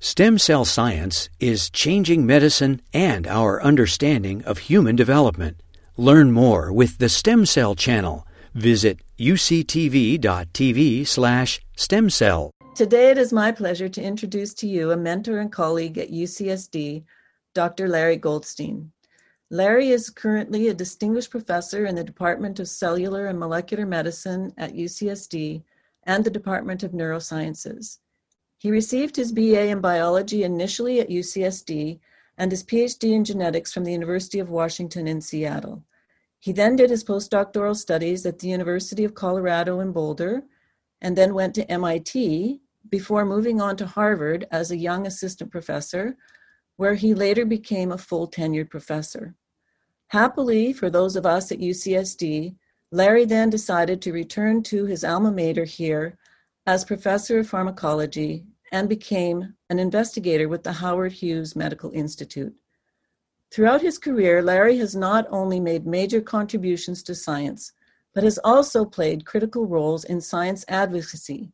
Stem cell science is changing medicine and our understanding of human development. Learn more with the Stem Cell Channel. Visit uctv.tv slash stemcell. Today it is my pleasure to introduce to you a mentor and colleague at UCSD, Dr. Larry Goldstein. Larry is currently a distinguished professor in the Department of Cellular and Molecular Medicine at UCSD and the Department of Neurosciences. He received his BA in biology initially at UCSD and his PhD in genetics from the University of Washington in Seattle. He then did his postdoctoral studies at the University of Colorado in Boulder and then went to MIT before moving on to Harvard as a young assistant professor, where he later became a full tenured professor. Happily for those of us at UCSD, Larry then decided to return to his alma mater here as professor of pharmacology and became an investigator with the Howard Hughes Medical Institute. Throughout his career, Larry has not only made major contributions to science, but has also played critical roles in science advocacy,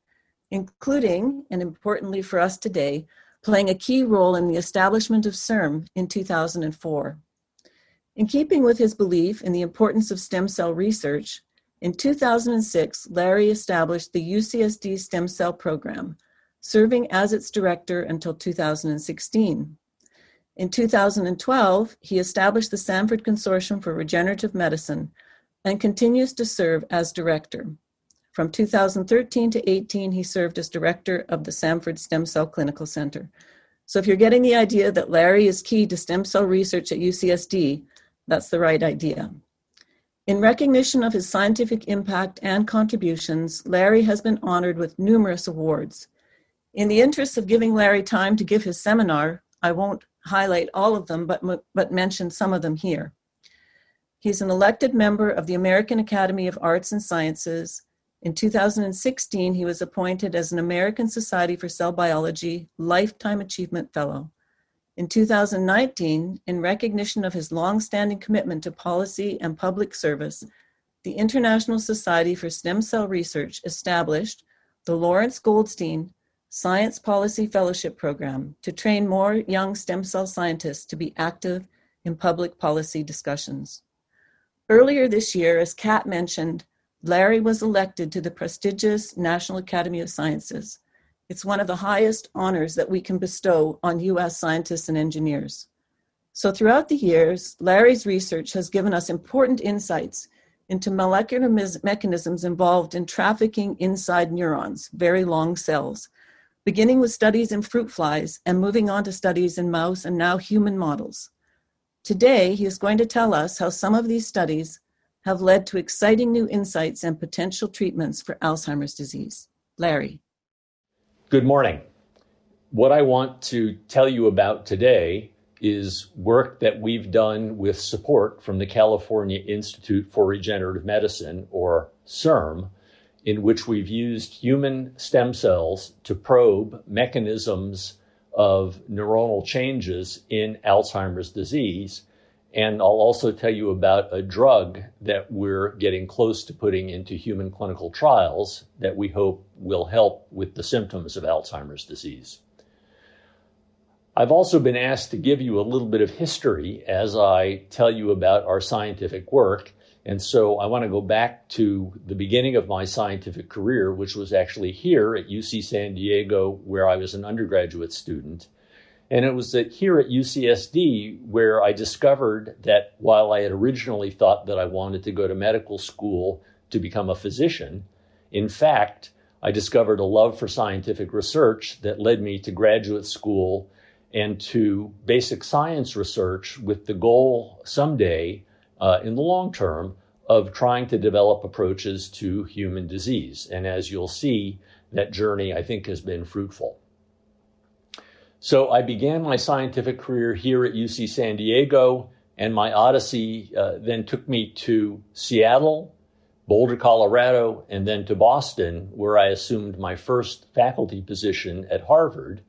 including, and importantly for us today, playing a key role in the establishment of CIRM in 2004. In keeping with his belief in the importance of stem cell research, in 2006, Larry established the UCSD Stem Cell Program, serving as its director until 2016. In 2012, he established the Sanford Consortium for Regenerative Medicine and continues to serve as director. From 2013 to 18, he served as director of the Sanford Stem Cell Clinical Center. So if you're getting the idea that Larry is key to stem cell research at UCSD, that's the right idea. In recognition of his scientific impact and contributions, Larry has been honored with numerous awards. In the interest of giving Larry time to give his seminar, I won't highlight all of them, but, but mention some of them here. He's an elected member of the American Academy of Arts and Sciences. In 2016, he was appointed as an American Society for Cell Biology Lifetime Achievement Fellow. In 2019, in recognition of his long-standing commitment to policy and public service, the International Society for Stem Cell Research established the Lawrence Goldstein Science Policy Fellowship Program to train more young stem cell scientists to be active in public policy discussions. Earlier this year, as Kat mentioned, Larry was elected to the prestigious National Academy of Sciences. It's one of the highest honors that we can bestow on U.S. scientists and engineers. So, throughout the years, Larry's research has given us important insights into molecular mechanisms involved in trafficking inside neurons, very long cells, beginning with studies in fruit flies and moving on to studies in mouse and now human models. Today, he is going to tell us how some of these studies have led to exciting new insights and potential treatments for Alzheimer's disease. Larry. Good morning. What I want to tell you about today is work that we've done with support from the California Institute for Regenerative Medicine, or CIRM, in which we've used human stem cells to probe mechanisms of neuronal changes in Alzheimer's disease. And I'll also tell you about a drug that we're getting close to putting into human clinical trials that we hope will help with the symptoms of Alzheimer's disease. I've also been asked to give you a little bit of history as I tell you about our scientific work. And so I want to go back to the beginning of my scientific career, which was actually here at UC San Diego, where I was an undergraduate student. And it was that here at UCSD where I discovered that while I had originally thought that I wanted to go to medical school to become a physician, in fact, I discovered a love for scientific research that led me to graduate school and to basic science research with the goal someday, uh, in the long term, of trying to develop approaches to human disease. And as you'll see, that journey, I think, has been fruitful. So I began my scientific career here at UC San Diego, and my odyssey uh, then took me to Seattle, Boulder, Colorado, and then to Boston, where I assumed my first faculty position at Harvard.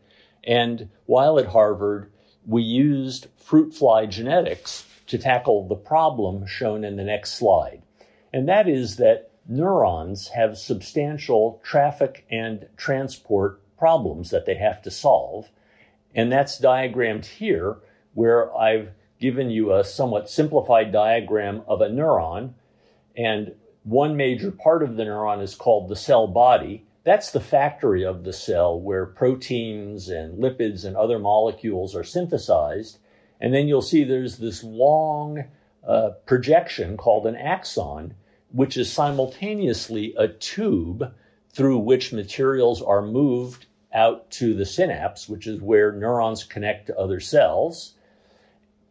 And while at Harvard, we used fruit fly genetics to tackle the problem shown in the next slide. And that is that neurons have substantial traffic and transport problems that they have to solve. And that's diagrammed here, where I've given you a somewhat simplified diagram of a neuron. And one major part of the neuron is called the cell body. That's the factory of the cell where proteins and lipids and other molecules are synthesized. And then you'll see there's this long uh, projection called an axon, which is simultaneously a tube through which materials are moved out to the synapse, which is where neurons connect to other cells.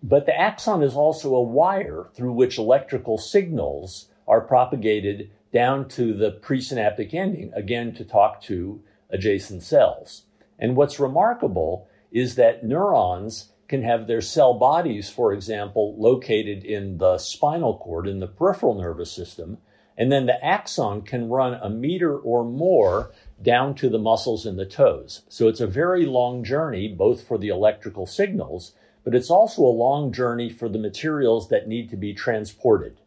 But the axon is also a wire through which electrical signals are propagated down to the presynaptic ending, again, to talk to adjacent cells. And what's remarkable is that neurons can have their cell bodies, for example, located in the spinal cord, in the peripheral nervous system, and then the axon can run a meter or more down to the muscles in the toes. So it's a very long journey, both for the electrical signals, but it's also a long journey for the materials that need to be transported.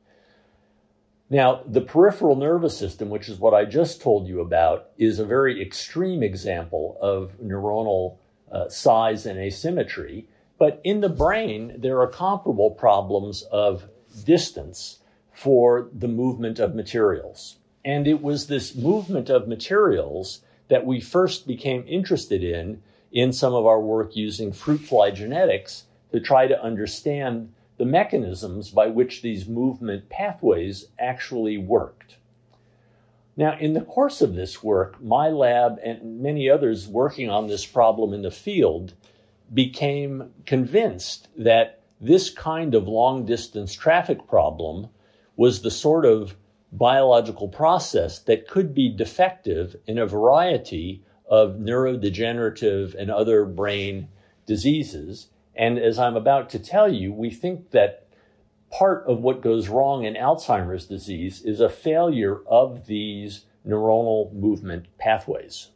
Now, the peripheral nervous system, which is what I just told you about, is a very extreme example of neuronal uh, size and asymmetry. But in the brain, there are comparable problems of distance for the movement of materials. And it was this movement of materials that we first became interested in in some of our work using fruit fly genetics to try to understand the mechanisms by which these movement pathways actually worked. Now, in the course of this work, my lab and many others working on this problem in the field became convinced that this kind of long distance traffic problem was the sort of biological process that could be defective in a variety of neurodegenerative and other brain diseases and as I'm about to tell you, we think that part of what goes wrong in Alzheimer's disease is a failure of these neuronal movement pathways.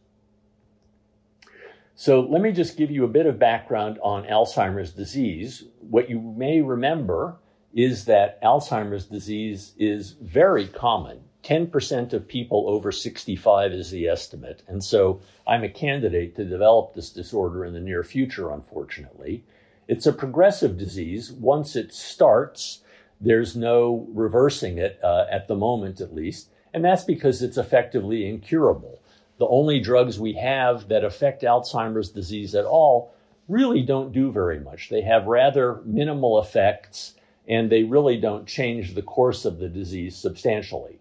So let me just give you a bit of background on Alzheimer's disease. What you may remember is that Alzheimer's disease is very common. 10% of people over 65 is the estimate. And so I'm a candidate to develop this disorder in the near future, unfortunately. It's a progressive disease. Once it starts, there's no reversing it, uh, at the moment at least. And that's because it's effectively incurable. The only drugs we have that affect Alzheimer's disease at all really don't do very much. They have rather minimal effects and they really don't change the course of the disease substantially.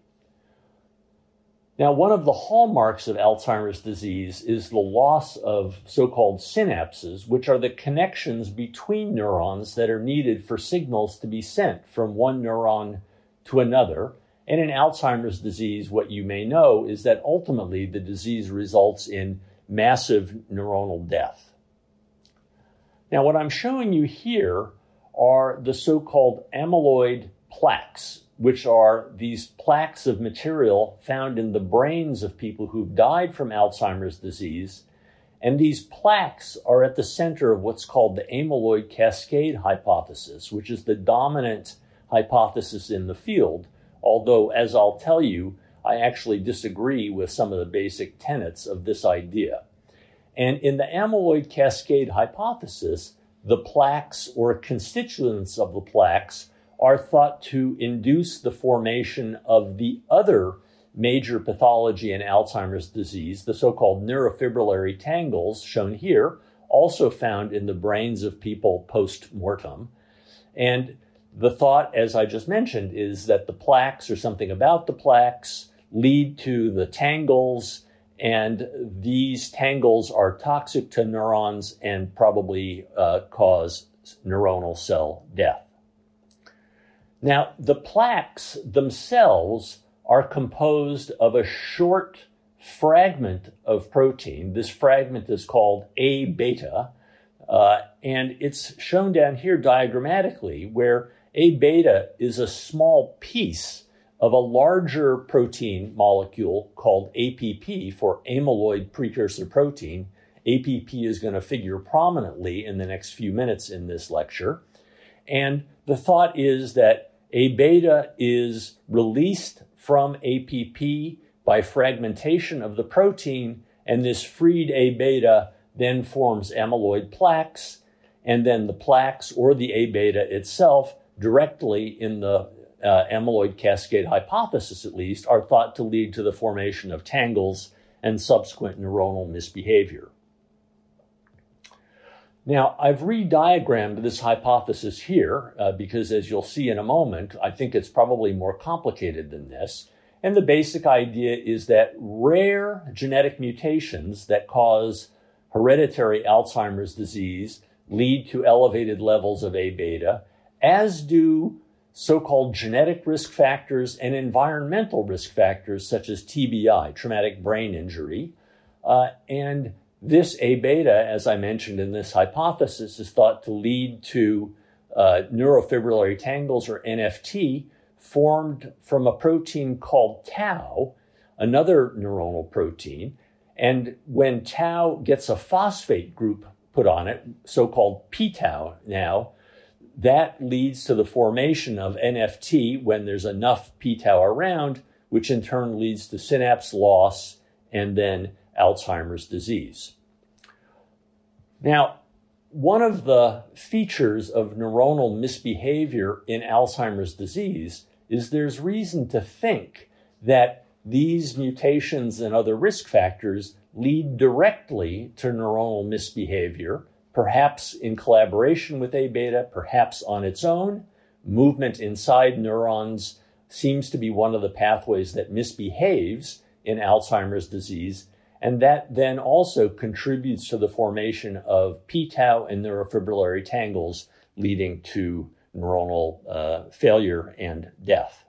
Now, one of the hallmarks of Alzheimer's disease is the loss of so called synapses, which are the connections between neurons that are needed for signals to be sent from one neuron to another. And in Alzheimer's disease, what you may know is that ultimately the disease results in massive neuronal death. Now, what I'm showing you here are the so called amyloid plaques which are these plaques of material found in the brains of people who've died from Alzheimer's disease. And these plaques are at the center of what's called the amyloid cascade hypothesis, which is the dominant hypothesis in the field. Although, as I'll tell you, I actually disagree with some of the basic tenets of this idea. And in the amyloid cascade hypothesis, the plaques or constituents of the plaques are thought to induce the formation of the other major pathology in Alzheimer's disease, the so called neurofibrillary tangles, shown here, also found in the brains of people post mortem. And the thought, as I just mentioned, is that the plaques or something about the plaques lead to the tangles, and these tangles are toxic to neurons and probably uh, cause neuronal cell death. Now, the plaques themselves are composed of a short fragment of protein. This fragment is called A beta, uh, and it's shown down here diagrammatically, where A beta is a small piece of a larger protein molecule called APP for amyloid precursor protein. APP is going to figure prominently in the next few minutes in this lecture. And the thought is that a beta is released from APP by fragmentation of the protein, and this freed A beta then forms amyloid plaques, and then the plaques or the A beta itself directly in the uh, amyloid cascade hypothesis, at least, are thought to lead to the formation of tangles and subsequent neuronal misbehavior. Now, I've re-diagrammed this hypothesis here uh, because, as you'll see in a moment, I think it's probably more complicated than this. And the basic idea is that rare genetic mutations that cause hereditary Alzheimer's disease lead to elevated levels of A beta, as do so called genetic risk factors and environmental risk factors such as TBI, traumatic brain injury. Uh, and this A beta, as I mentioned in this hypothesis, is thought to lead to uh, neurofibrillary tangles or NFT formed from a protein called tau, another neuronal protein. And when tau gets a phosphate group put on it, so called p tau now, that leads to the formation of NFT when there's enough p tau around, which in turn leads to synapse loss and then Alzheimer's disease. Now, one of the features of neuronal misbehavior in Alzheimer's disease is there's reason to think that these mutations and other risk factors lead directly to neuronal misbehavior, perhaps in collaboration with A beta, perhaps on its own. Movement inside neurons seems to be one of the pathways that misbehaves in Alzheimer's disease. And that then also contributes to the formation of p tau and neurofibrillary tangles, leading to neuronal uh, failure and death.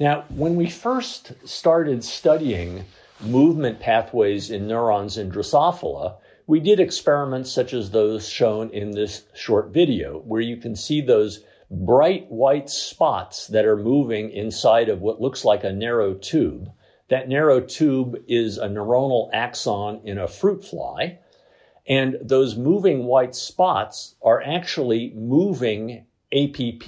Now, when we first started studying movement pathways in neurons in Drosophila, we did experiments such as those shown in this short video, where you can see those bright white spots that are moving inside of what looks like a narrow tube. That narrow tube is a neuronal axon in a fruit fly. And those moving white spots are actually moving APP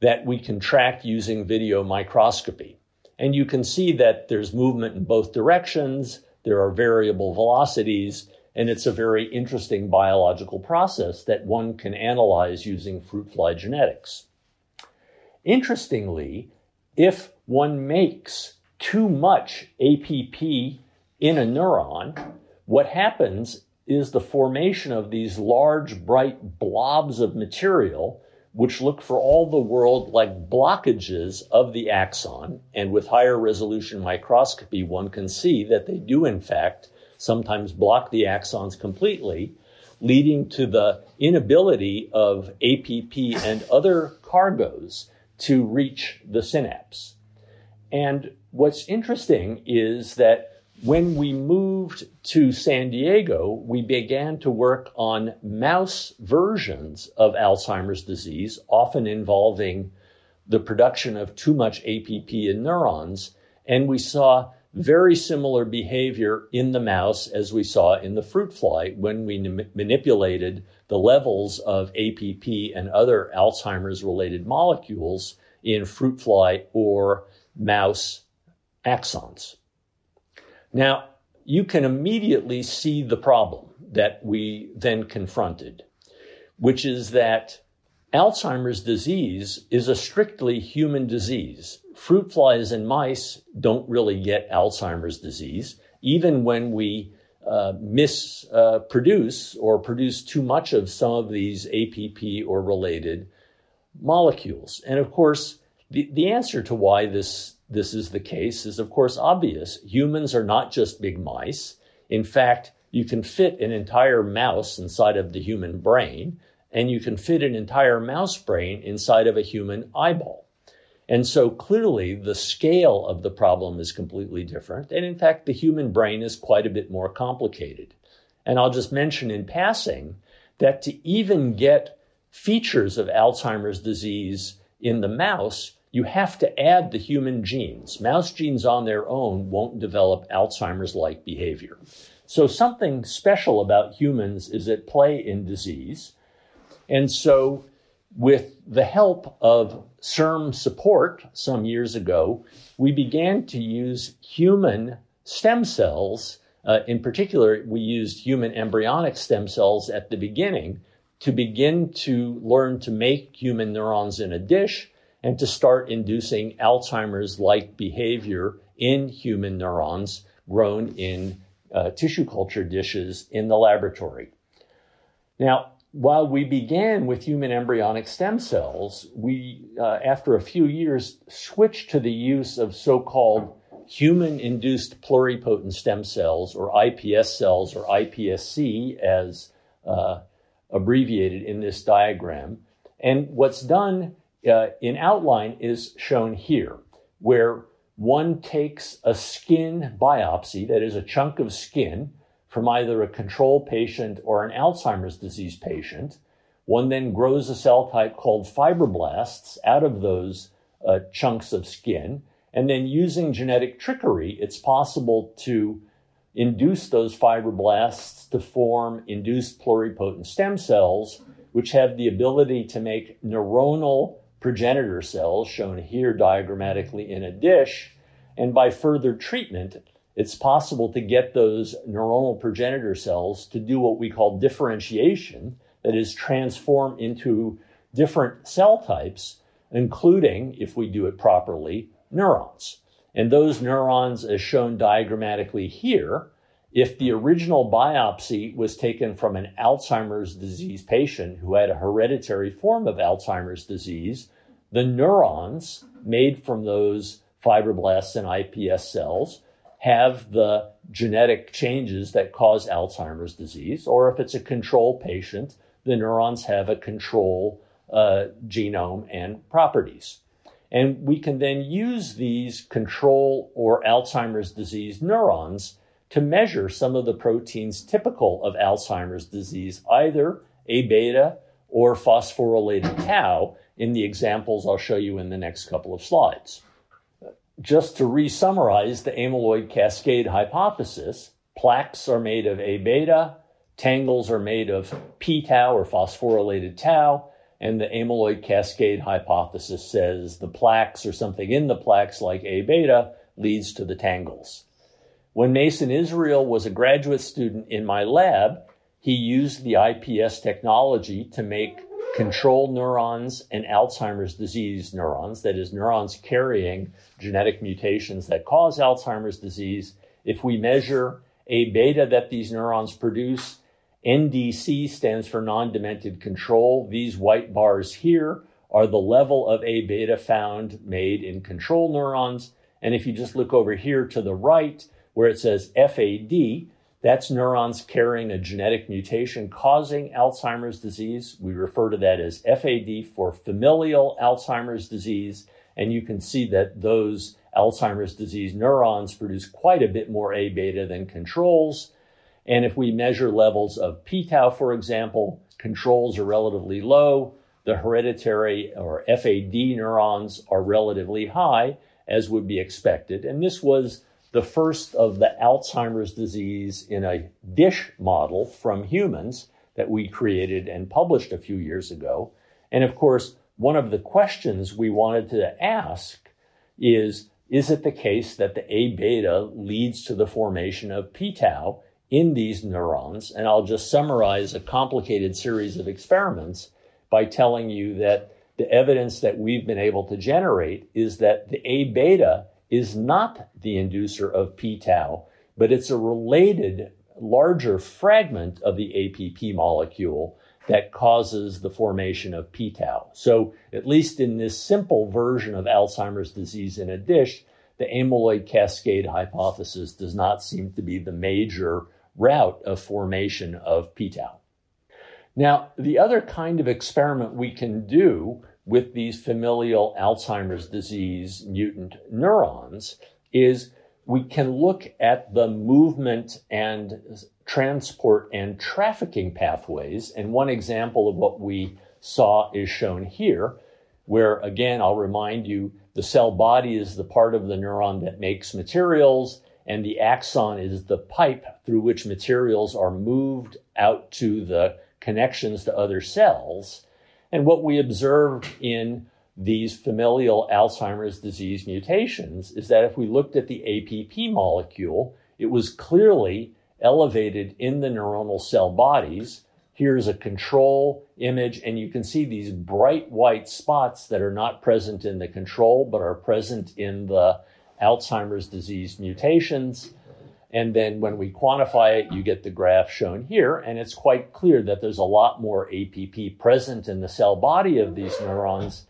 that we can track using video microscopy. And you can see that there's movement in both directions, there are variable velocities, and it's a very interesting biological process that one can analyze using fruit fly genetics. Interestingly, if one makes too much APP in a neuron, what happens is the formation of these large, bright blobs of material, which look for all the world like blockages of the axon. And with higher resolution microscopy, one can see that they do, in fact, sometimes block the axons completely, leading to the inability of APP and other cargoes to reach the synapse. And what's interesting is that when we moved to San Diego, we began to work on mouse versions of Alzheimer's disease, often involving the production of too much APP in neurons. And we saw very similar behavior in the mouse as we saw in the fruit fly when we n- manipulated the levels of APP and other Alzheimer's related molecules in fruit fly or mouse axons. Now, you can immediately see the problem that we then confronted, which is that Alzheimer's disease is a strictly human disease. Fruit flies and mice don't really get Alzheimer's disease, even when we uh, misproduce uh, or produce too much of some of these APP or related molecules. And of course, the, the answer to why this this is the case is, of course, obvious. Humans are not just big mice. In fact, you can fit an entire mouse inside of the human brain, and you can fit an entire mouse brain inside of a human eyeball. And so clearly the scale of the problem is completely different. And in fact, the human brain is quite a bit more complicated. And I'll just mention in passing that to even get features of Alzheimer's disease in the mouse, you have to add the human genes. Mouse genes on their own won't develop Alzheimer's like behavior. So something special about humans is at play in disease. And so, with the help of CIRM support some years ago, we began to use human stem cells Uh, in particular, we used human embryonic stem cells at the beginning to begin to learn to make human neurons in a dish and to start inducing Alzheimer's like behavior in human neurons grown in uh, tissue culture dishes in the laboratory. Now, while we began with human embryonic stem cells, we, uh, after a few years, switched to the use of so called human induced pluripotent stem cells, or iPS cells, or iPSC, as uh, abbreviated in this diagram. And what's done uh, in outline is shown here, where one takes a skin biopsy, that is a chunk of skin, from either a control patient or an Alzheimer's disease patient. One then grows a cell type called fibroblasts out of those uh, chunks of skin. And then using genetic trickery, it's possible to induce those fibroblasts to form induced pluripotent stem cells, which have the ability to make neuronal progenitor cells, shown here diagrammatically in a dish. And by further treatment, it's possible to get those neuronal progenitor cells to do what we call differentiation, that is, transform into different cell types, including, if we do it properly, neurons. And those neurons, as shown diagrammatically here, if the original biopsy was taken from an Alzheimer's disease patient who had a hereditary form of Alzheimer's disease, the neurons made from those fibroblasts and iPS cells have the genetic changes that cause Alzheimer's disease, or if it's a control patient, the neurons have a control uh, genome and properties. And we can then use these control or Alzheimer's disease neurons to measure some of the proteins typical of Alzheimer's disease, either A beta or phosphorylated tau, in the examples I'll show you in the next couple of slides. Just to re summarize the amyloid cascade hypothesis, plaques are made of A beta, tangles are made of p tau or phosphorylated tau, and the amyloid cascade hypothesis says the plaques or something in the plaques like A beta leads to the tangles. When Mason Israel was a graduate student in my lab, he used the iPS technology to make control neurons and Alzheimer's disease neurons, that is, neurons carrying genetic mutations that cause Alzheimer's disease. If we measure A beta that these neurons produce NDC stands for non-demented control. These white bars here are the level of A beta found made in control neurons. And if you just look over here to the right, where it says FAD, that's neurons carrying a genetic mutation causing Alzheimer's disease. We refer to that as FAD for familial Alzheimer's disease. And you can see that those Alzheimer's disease neurons produce quite a bit more A beta than controls. And if we measure levels of p-tau, for example, controls are relatively low. The hereditary or FAD neurons are relatively high, as would be expected. And this was the first of the Alzheimer's disease in a dish model from humans that we created and published a few years ago. And of course, one of the questions we wanted to ask is, is it the case that the A beta leads to the formation of p-tau? in these neurons. And I'll just summarize a complicated series of experiments by telling you that the evidence that we've been able to generate is that the A beta is not the inducer of p tau, but it's a related larger fragment of the APP molecule that causes the formation of p tau. So, at least in this simple version of Alzheimer's disease in a dish, the amyloid cascade hypothesis does not seem to be the major route of formation of p-tau. Now, the other kind of experiment we can do with these familial Alzheimer's disease mutant neurons is we can look at the movement and transport and trafficking pathways. And one example of what we saw is shown here, where again, I'll remind you, the cell body is the part of the neuron that makes materials and the axon is the pipe through which materials are moved out to the connections to other cells. And what we observed in these familial Alzheimer's disease mutations is that if we looked at the APP molecule, it was clearly elevated in the neuronal cell bodies. Here's a control image, and you can see these bright white spots that are not present in the control but are present in the Alzheimer's disease mutations. And then when we quantify it, you get the graph shown here, and it's quite clear that there's a lot more APP present in the cell body of these neurons.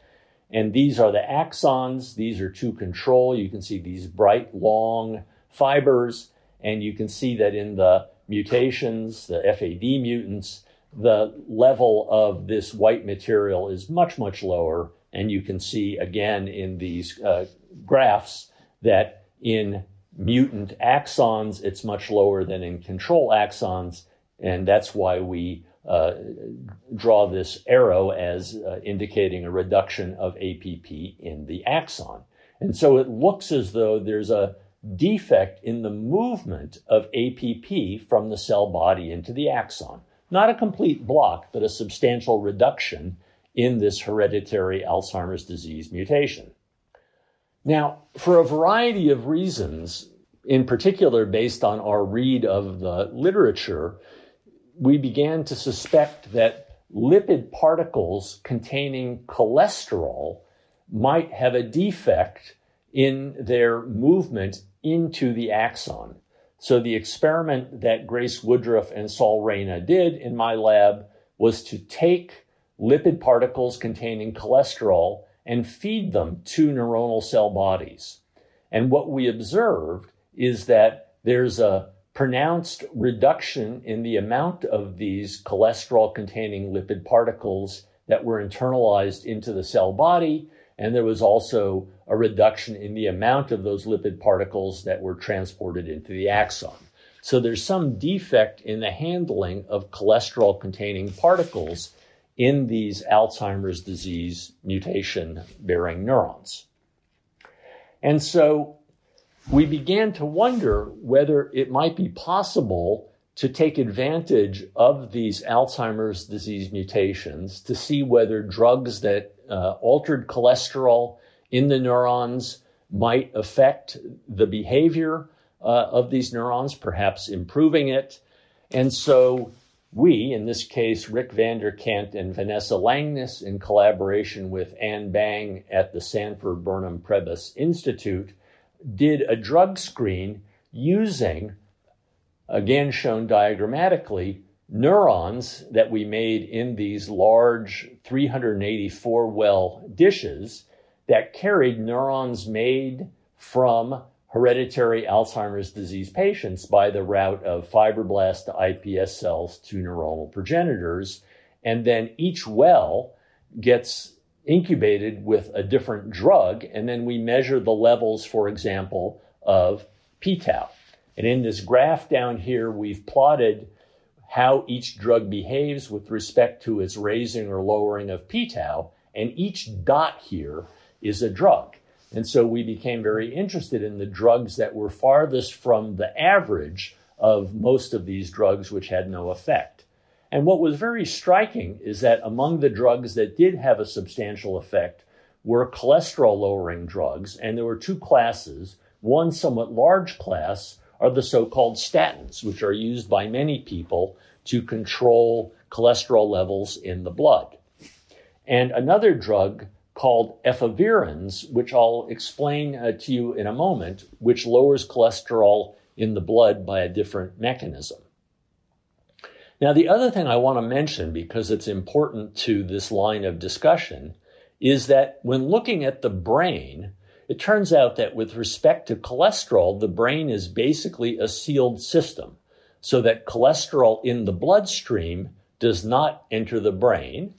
And these are the axons, these are to control. You can see these bright, long fibers, and you can see that in the mutations, the FAD mutants, the level of this white material is much, much lower. And you can see again in these uh, graphs that in mutant axons, it's much lower than in control axons. And that's why we uh, draw this arrow as uh, indicating a reduction of APP in the axon. And so it looks as though there's a defect in the movement of APP from the cell body into the axon. Not a complete block, but a substantial reduction in this hereditary Alzheimer's disease mutation. Now, for a variety of reasons, in particular based on our read of the literature, we began to suspect that lipid particles containing cholesterol might have a defect in their movement into the axon. So the experiment that Grace Woodruff and Sol Reyna did in my lab was to take lipid particles containing cholesterol and feed them to neuronal cell bodies. And what we observed is that there's a pronounced reduction in the amount of these cholesterol containing lipid particles that were internalized into the cell body. And there was also a reduction in the amount of those lipid particles that were transported into the axon. So there's some defect in the handling of cholesterol containing particles in these Alzheimer's disease mutation bearing neurons. And so we began to wonder whether it might be possible to take advantage of these Alzheimer's disease mutations to see whether drugs that uh, altered cholesterol in the neurons might affect the behavior uh, of these neurons, perhaps improving it. And so we, in this case, Rik van der Kant and Vanessa Langness, in collaboration with Anne Bang at the Sanford Burnham Prebys Institute, did a drug screen using, again shown diagrammatically, neurons that we made in these large 384 well dishes that carried neurons made from hereditary Alzheimer's disease patients by the route of fibroblast to iPS cells to neuronal progenitors. And then each well gets incubated with a different drug, and then we measure the levels, for example, of p-tau. And in this graph down here, we've plotted how each drug behaves with respect to its raising or lowering of p-tau, and each dot here is a drug. And so we became very interested in the drugs that were farthest from the average of most of these drugs, which had no effect. And what was very striking is that among the drugs that did have a substantial effect were cholesterol lowering drugs, and there were two classes. One somewhat large class are the so called statins, which are used by many people to control cholesterol levels in the blood. And another drug called efavirenz, which I'll explain uh, to you in a moment, which lowers cholesterol in the blood by a different mechanism. Now, the other thing I want to mention, because it's important to this line of discussion, is that when looking at the brain, it turns out that with respect to cholesterol, the brain is basically a sealed system, so that cholesterol in the bloodstream does not enter the brain.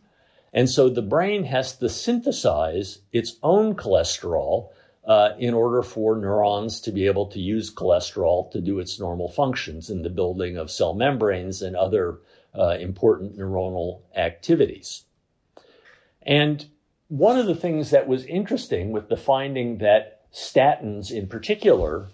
And so the brain has to synthesize its own cholesterol uh, in order for neurons to be able to use cholesterol to do its normal functions in the building of cell membranes and other uh, important neuronal activities. And one of the things that was interesting with the finding that statins in particular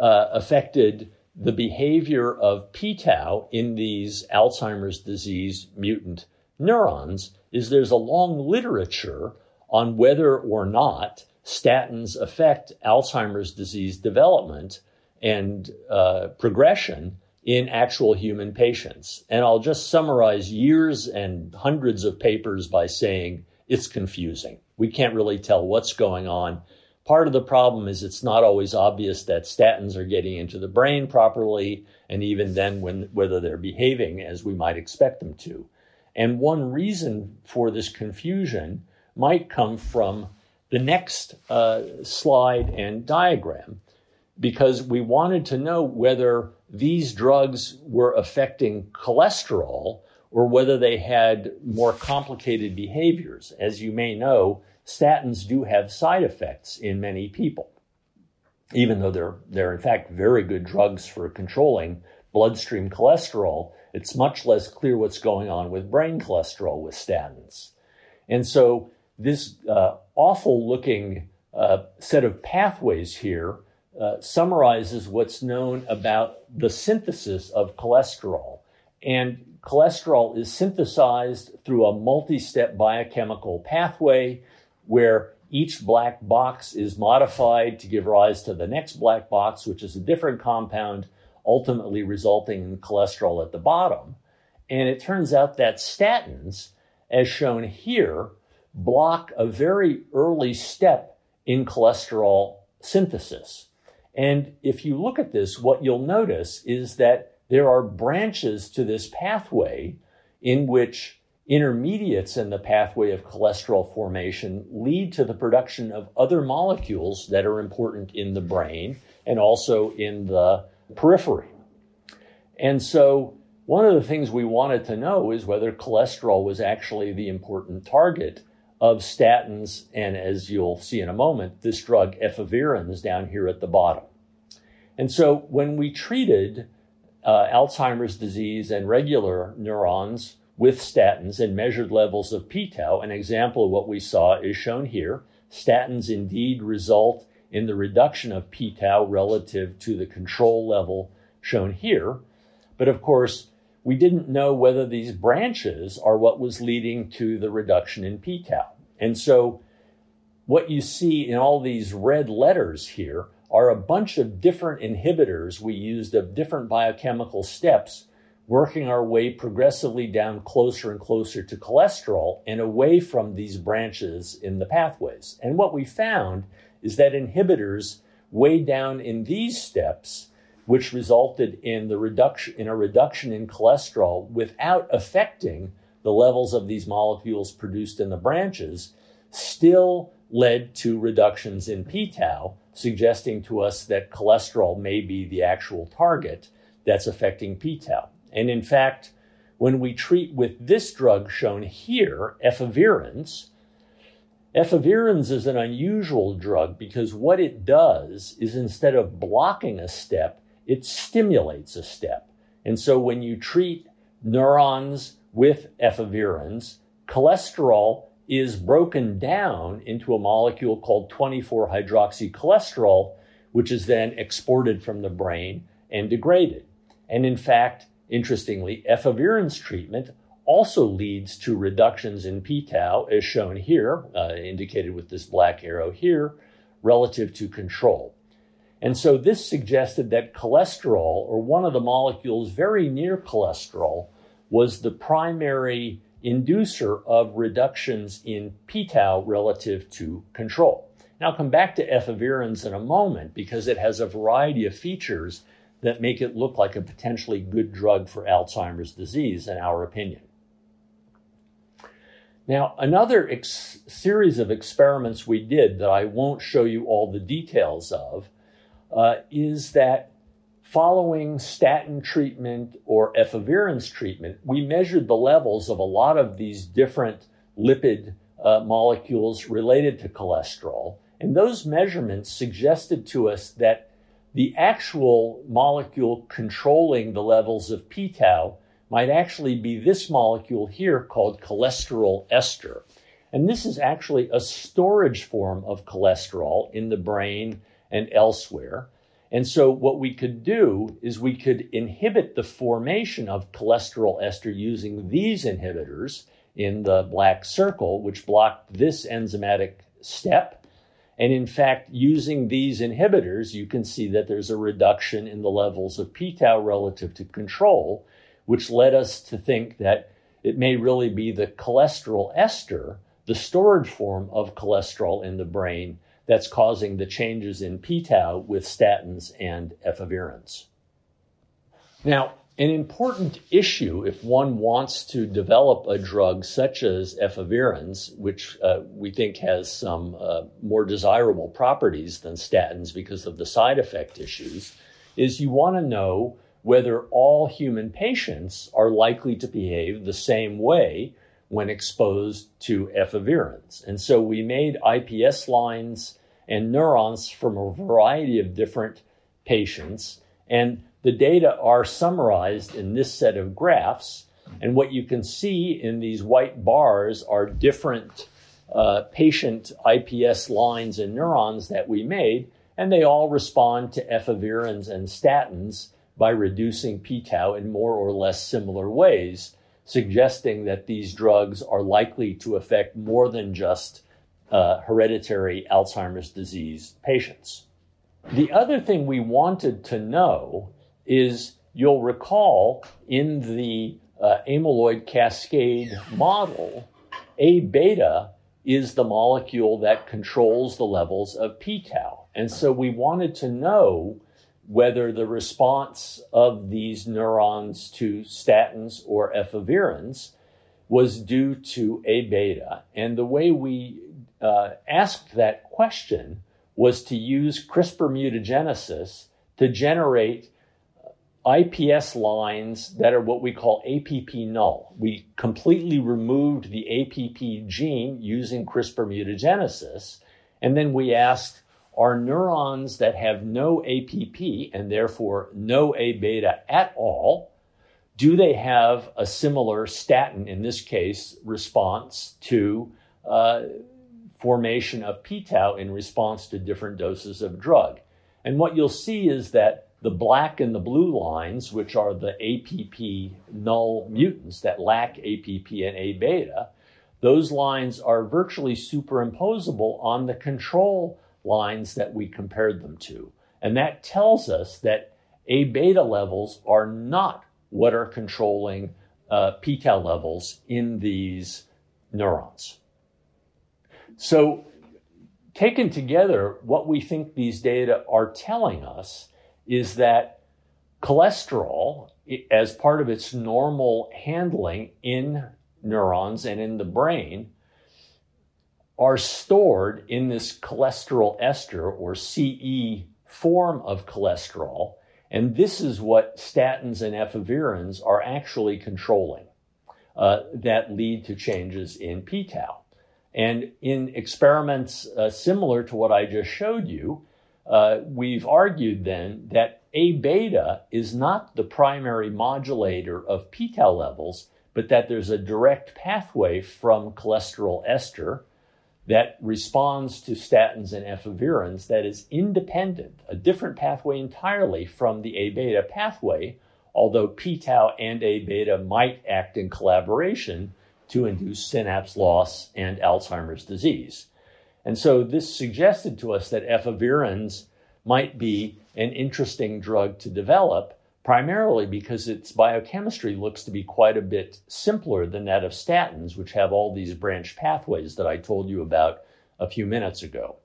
uh, affected the behavior of p-tau in these Alzheimer's disease mutant neurons is there's a long literature on whether or not statins affect Alzheimer's disease development and uh, progression in actual human patients. And I'll just summarize years and hundreds of papers by saying it's confusing. We can't really tell what's going on. Part of the problem is it's not always obvious that statins are getting into the brain properly, and even then, when, whether they're behaving as we might expect them to. And one reason for this confusion might come from the next uh, slide and diagram, because we wanted to know whether these drugs were affecting cholesterol or whether they had more complicated behaviors. As you may know, statins do have side effects in many people, even though they're, they're in fact very good drugs for controlling bloodstream cholesterol. It's much less clear what's going on with brain cholesterol with statins. And so, this uh, awful looking uh, set of pathways here uh, summarizes what's known about the synthesis of cholesterol. And cholesterol is synthesized through a multi step biochemical pathway where each black box is modified to give rise to the next black box, which is a different compound, ultimately resulting in cholesterol at the bottom. And it turns out that statins, as shown here, block a very early step in cholesterol synthesis. And if you look at this, what you'll notice is that there are branches to this pathway in which intermediates in the pathway of cholesterol formation lead to the production of other molecules that are important in the brain and also in the periphery. And so, one of the things we wanted to know is whether cholesterol was actually the important target of statins, and as you'll see in a moment, this drug efavirenz down here at the bottom. And so, when we treated uh, Alzheimer's disease and regular neurons with statins and measured levels of p-tau. An example of what we saw is shown here. Statins indeed result in the reduction of p-tau relative to the control level shown here. But of course, we didn't know whether these branches are what was leading to the reduction in p-tau. And so what you see in all these red letters here are a bunch of different inhibitors we used of different biochemical steps working our way progressively down closer and closer to cholesterol and away from these branches in the pathways. And what we found is that inhibitors way down in these steps, which resulted in the reduction in a reduction in cholesterol without affecting the levels of these molecules produced in the branches, still led to reductions in p-tau, suggesting to us that cholesterol may be the actual target that's affecting p-tau. And in fact, when we treat with this drug shown here, efavirenz, efavirenz is an unusual drug because what it does is instead of blocking a step, it stimulates a step. And so when you treat neurons with efavirenz, cholesterol is broken down into a molecule called 24 hydroxycholesterol, which is then exported from the brain and degraded. And in fact, Interestingly, efavirenz treatment also leads to reductions in p-tau, as shown here, uh, indicated with this black arrow here, relative to control. And so this suggested that cholesterol, or one of the molecules very near cholesterol, was the primary inducer of reductions in p-tau relative to control. Now I'll come back to efavirenz in a moment because it has a variety of features that make it look like a potentially good drug for Alzheimer's disease, in our opinion. Now, another ex- series of experiments we did that I won't show you all the details of uh, is that following statin treatment or efavirenz treatment, we measured the levels of a lot of these different lipid uh, molecules related to cholesterol. And those measurements suggested to us that the actual molecule controlling the levels of p-tau might actually be this molecule here called cholesterol ester. And this is actually a storage form of cholesterol in the brain and elsewhere. And so, what we could do is we could inhibit the formation of cholesterol ester using these inhibitors in the black circle, which block this enzymatic step And in fact, using these inhibitors, you can see that there's a reduction in the levels of p-tau relative to control, which led us to think that it may really be the cholesterol ester, the storage form of cholesterol in the brain, that's causing the changes in p-tau with statins and efavirenz. Now, an important issue if one wants to develop a drug such as efavirenz, which uh, we think has some uh, more desirable properties than statins because of the side effect issues, is you want to know whether all human patients are likely to behave the same way when exposed to efavirenz. And so we made IPS lines and neurons from a variety of different patients. And the data are summarized in this set of graphs. And what you can see in these white bars are different uh, patient IPS lines and neurons that we made, and they all respond to efavirenz and statins by reducing p-tau in more or less similar ways, suggesting that these drugs are likely to affect more than just uh, hereditary Alzheimer's disease patients. The other thing we wanted to know is you'll recall in the uh, amyloid cascade model, A beta is the molecule that controls the levels of p tau. And so we wanted to know whether the response of these neurons to statins or efavirenz was due to A beta. And the way we uh, asked that question was to use CRISPR mutagenesis to generate IPS lines that are what we call APP null. We completely removed the APP gene using CRISPR mutagenesis, and then we asked are neurons that have no APP and therefore no A beta at all, do they have a similar statin, in this case, response to uh, formation of p tau in response to different doses of drug? And what you'll see is that the black and the blue lines, which are the APP null mutants that lack APP and A beta, those lines are virtually superimposable on the control lines that we compared them to. And that tells us that A beta levels are not what are controlling uh, p tau levels in these neurons. So, taken together, what we think these data are telling us is that cholesterol, as part of its normal handling in neurons and in the brain, are stored in this cholesterol ester or CE form of cholesterol. And this is what statins and efavirenz are actually controlling uh, that lead to changes in p tau. And in experiments uh, similar to what I just showed you, uh, we've argued then that A beta is not the primary modulator of p tau levels, but that there's a direct pathway from cholesterol ester that responds to statins and efavirenz that is independent, a different pathway entirely from the A beta pathway, although p tau and A beta might act in collaboration to induce synapse loss and Alzheimer's disease. And so this suggested to us that efavirenz might be an interesting drug to develop, primarily because its biochemistry looks to be quite a bit simpler than that of statins, which have all these branch pathways that I told you about a few minutes ago.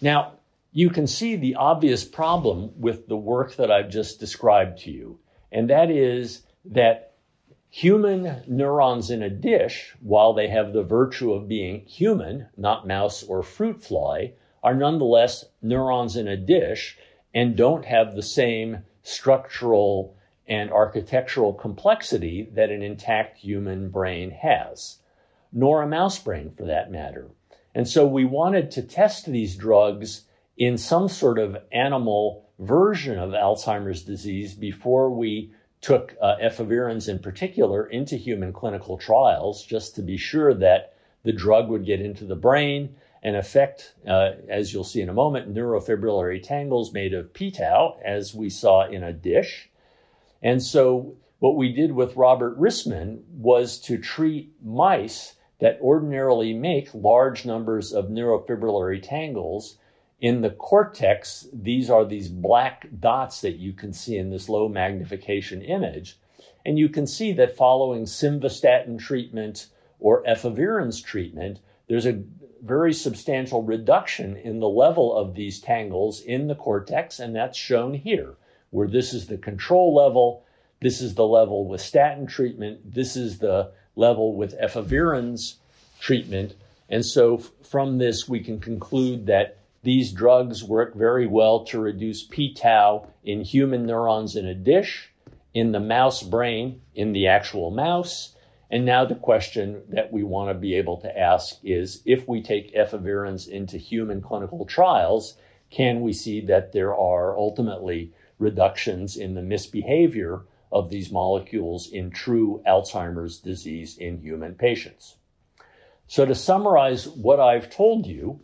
Now, you can see the obvious problem with the work that I've just described to you, and that is that Human neurons in a dish, while they have the virtue of being human, not mouse or fruit fly, are nonetheless neurons in a dish and don't have the same structural and architectural complexity that an intact human brain has, nor a mouse brain for that matter. And so we wanted to test these drugs in some sort of animal version of Alzheimer's disease before we took uh, efavirenz in particular into human clinical trials just to be sure that the drug would get into the brain and affect, uh, as you'll see in a moment, neurofibrillary tangles made of p-tau, as we saw in a dish. And so what we did with Robert Rissman was to treat mice that ordinarily make large numbers of neurofibrillary tangles. In the cortex, these are these black dots that you can see in this low magnification image. And you can see that following simvastatin treatment or efavirenz treatment, there's a very substantial reduction in the level of these tangles in the cortex, and that's shown here, where this is the control level, this is the level with statin treatment, this is the level with efavirenz treatment. And so from this, we can conclude that these drugs work very well to reduce p tau in human neurons in a dish in the mouse brain, in the actual mouse. And now the question that we want to be able to ask is if we take efavirenz into human clinical trials, can we see that there are ultimately reductions in the misbehavior of these molecules in true Alzheimer's disease in human patients? So, to summarize what I've told you,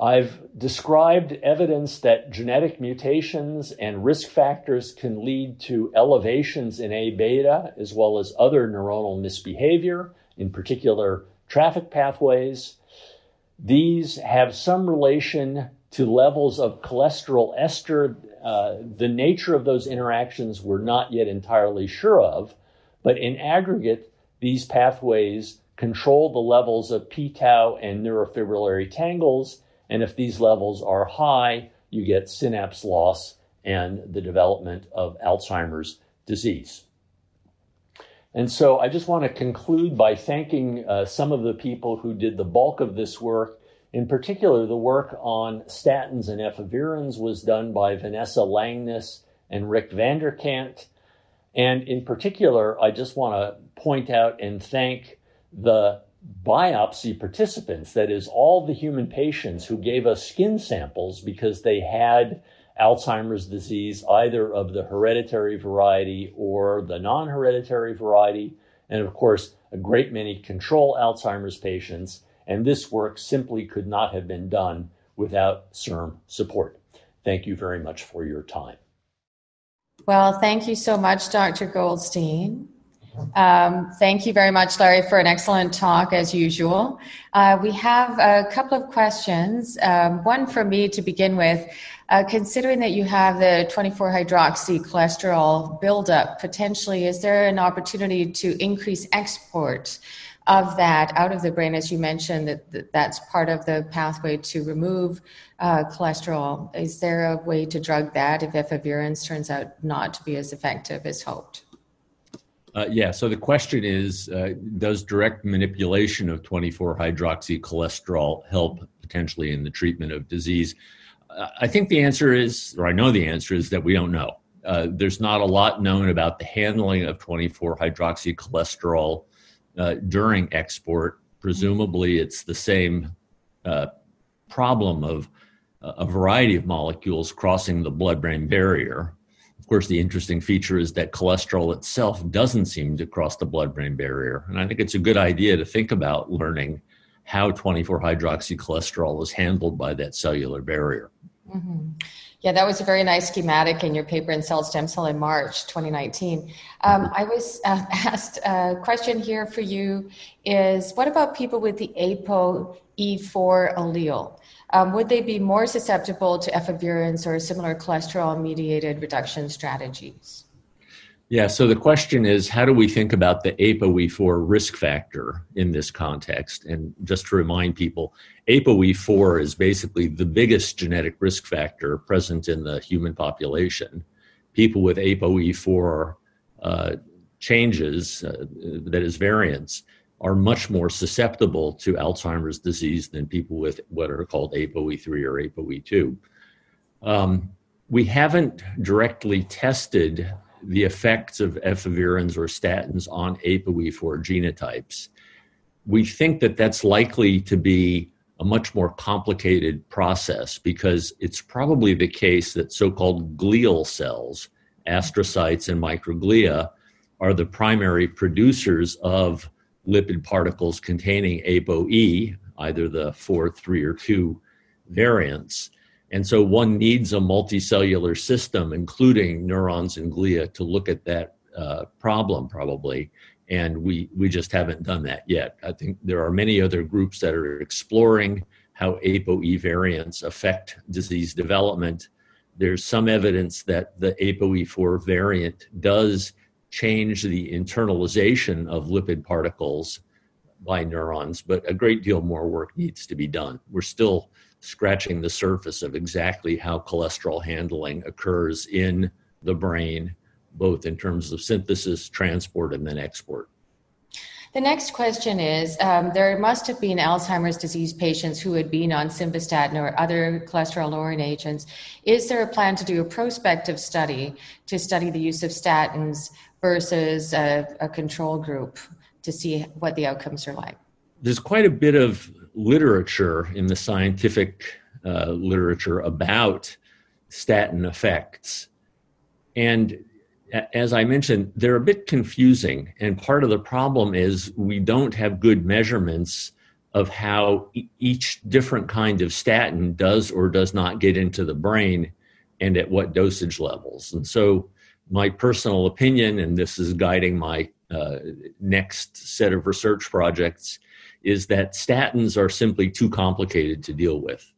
I've described evidence that genetic mutations and risk factors can lead to elevations in A beta as well as other neuronal misbehavior, in particular traffic pathways. These have some relation to levels of cholesterol ester. Uh, the nature of those interactions we're not yet entirely sure of, but in aggregate, these pathways control the levels of p tau and neurofibrillary tangles and if these levels are high, you get synapse loss and the development of Alzheimer's disease. And so I just want to conclude by thanking uh, some of the people who did the bulk of this work. In particular, the work on statins and efavirenz was done by Vanessa Langness and Rik van der Kant. And in particular, I just want to point out and thank the biopsy participants, that is, all the human patients who gave us skin samples because they had Alzheimer's disease, either of the hereditary variety or the non hereditary variety, and of course, a great many control Alzheimer's patients. And this work simply could not have been done without CIRM support. Thank you very much for your time. Well, thank you so much, Dr. Goldstein. Um, thank you very much, Larry, for an excellent talk as usual. Uh, we have a couple of questions. Um, one for me to begin with. Uh, considering that you have the 24 hydroxy cholesterol buildup, potentially, is there an opportunity to increase export of that out of the brain? As you mentioned, that, that's part of the pathway to remove uh, cholesterol. Is there a way to drug that if efavirenz turns out not to be as effective as hoped? Uh, yeah, so the question is uh, Does direct manipulation of 24 hydroxy cholesterol help potentially in the treatment of disease? Uh, I think the answer is, or I know the answer is that we don't know. Uh, there's not a lot known about the handling of 24 hydroxy cholesterol uh, during export. Presumably, it's the same problem of a variety of molecules crossing the blood brain barrier course, the interesting feature is that cholesterol itself doesn't seem to cross the blood brain barrier. And I think it's a good idea to think about learning how 24 hydroxy cholesterol is handled by that cellular barrier. Mm-hmm. Yeah, that was a very nice schematic in your paper in Cell Stem Cell in March 2019. Um, I was uh, asked a question here for you is what about people with the ApoE4 allele? Um, would they be more susceptible to efavirenz or similar cholesterol mediated reduction strategies? Yeah, so the question is how do we think about the ApoE4 risk factor in this context? And just to remind people, ApoE4 is basically the biggest genetic risk factor present in the human population. People with ApoE4 uh, changes, uh, that is, variants, are much more susceptible to Alzheimer's disease than people with what are called ApoE3 or ApoE2. Um, we haven't directly tested the effects of efavirenz or statins on ApoE4 genotypes. We think that that's likely to be a much more complicated process because it's probably the case that so called glial cells, astrocytes and microglia, are the primary producers of lipid particles containing ApoE, either the 4, 3, or 2 variants. And so one needs a multicellular system, including neurons and glia, to look at that uh, problem, probably. And we, we just haven't done that yet. I think there are many other groups that are exploring how ApoE variants affect disease development. There's some evidence that the ApoE4 variant does change the internalization of lipid particles by neurons, but a great deal more work needs to be done. We're still scratching the surface of exactly how cholesterol handling occurs in the brain, both in terms of synthesis, transport, and then export. The next question is um, there must have been Alzheimer's disease patients who had been on simvastatin or other cholesterol lowering agents. Is there a plan to do a prospective study to study the use of statins versus a, a control group to see what the outcomes are like? There's quite a bit of literature in the scientific uh, literature about statin effects. And as I mentioned, they're a bit confusing. And part of the problem is we don't have good measurements of how each different kind of statin does or does not get into the brain and at what dosage levels. And so, my personal opinion, and this is guiding my uh, next set of research projects, is that statins are simply too complicated to deal with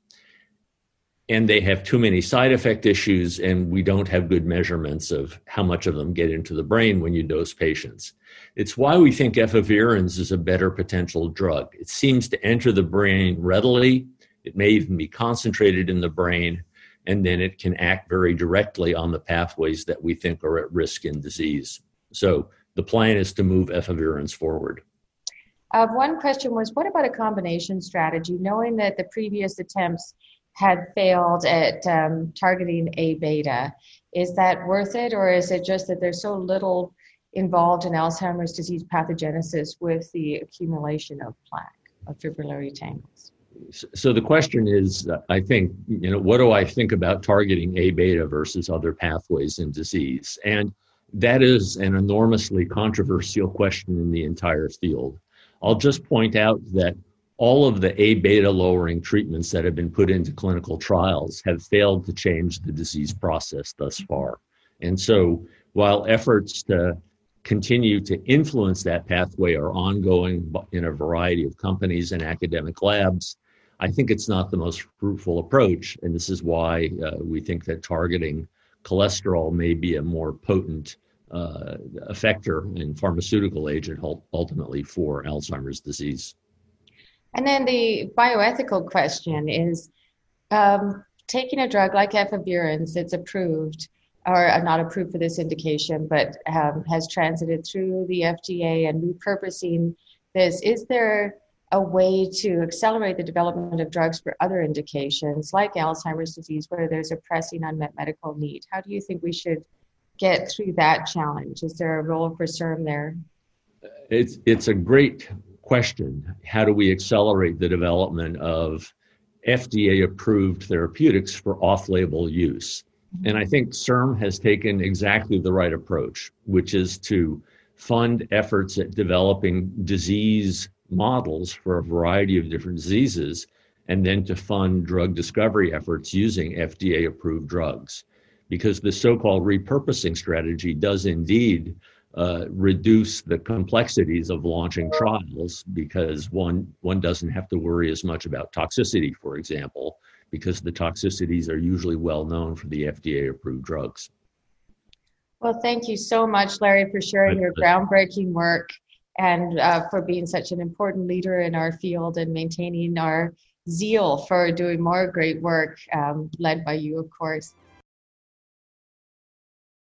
and they have too many side effect issues, and we don't have good measurements of how much of them get into the brain when you dose patients. It's why we think efavirenz is a better potential drug. It seems to enter the brain readily, it may even be concentrated in the brain, and then it can act very directly on the pathways that we think are at risk in disease. So the plan is to move efavirenz forward. Uh, one question was what about a combination strategy, knowing that the previous attempts had failed at um, targeting A beta. Is that worth it, or is it just that there's so little involved in Alzheimer's disease pathogenesis with the accumulation of plaque, of fibrillary tangles? So the question is, I think, you know, what do I think about targeting A beta versus other pathways in disease? And that is an enormously controversial question in the entire field. I'll just point out that all of the A beta lowering treatments that have been put into clinical trials have failed to change the disease process thus far. And so, while efforts to continue to influence that pathway are ongoing in a variety of companies and academic labs, I think it's not the most fruitful approach. And this is why uh, we think that targeting cholesterol may be a more potent uh, effector and pharmaceutical agent ultimately for Alzheimer's disease. And then the bioethical question is um, taking a drug like efavirenz that's approved or uh, not approved for this indication, but um, has transited through the FDA and repurposing this. Is there a way to accelerate the development of drugs for other indications like Alzheimer's disease where there's a pressing unmet medical need? How do you think we should get through that challenge? Is there a role for CIRM there? It's, it's a great question how do we accelerate the development of FDA approved therapeutics for off label use? Mm-hmm. And I think CIRM has taken exactly the right approach, which is to fund efforts at developing disease models for a variety of different diseases, and then to fund drug discovery efforts using FDA approved drugs. Because the so called repurposing strategy does indeed uh, reduce the complexities of launching trials because one one doesn't have to worry as much about toxicity, for example, because the toxicities are usually well known for the FDA approved drugs. Well, thank you so much, Larry, for sharing your groundbreaking work and uh, for being such an important leader in our field and maintaining our zeal for doing more great work, um, led by you, of course.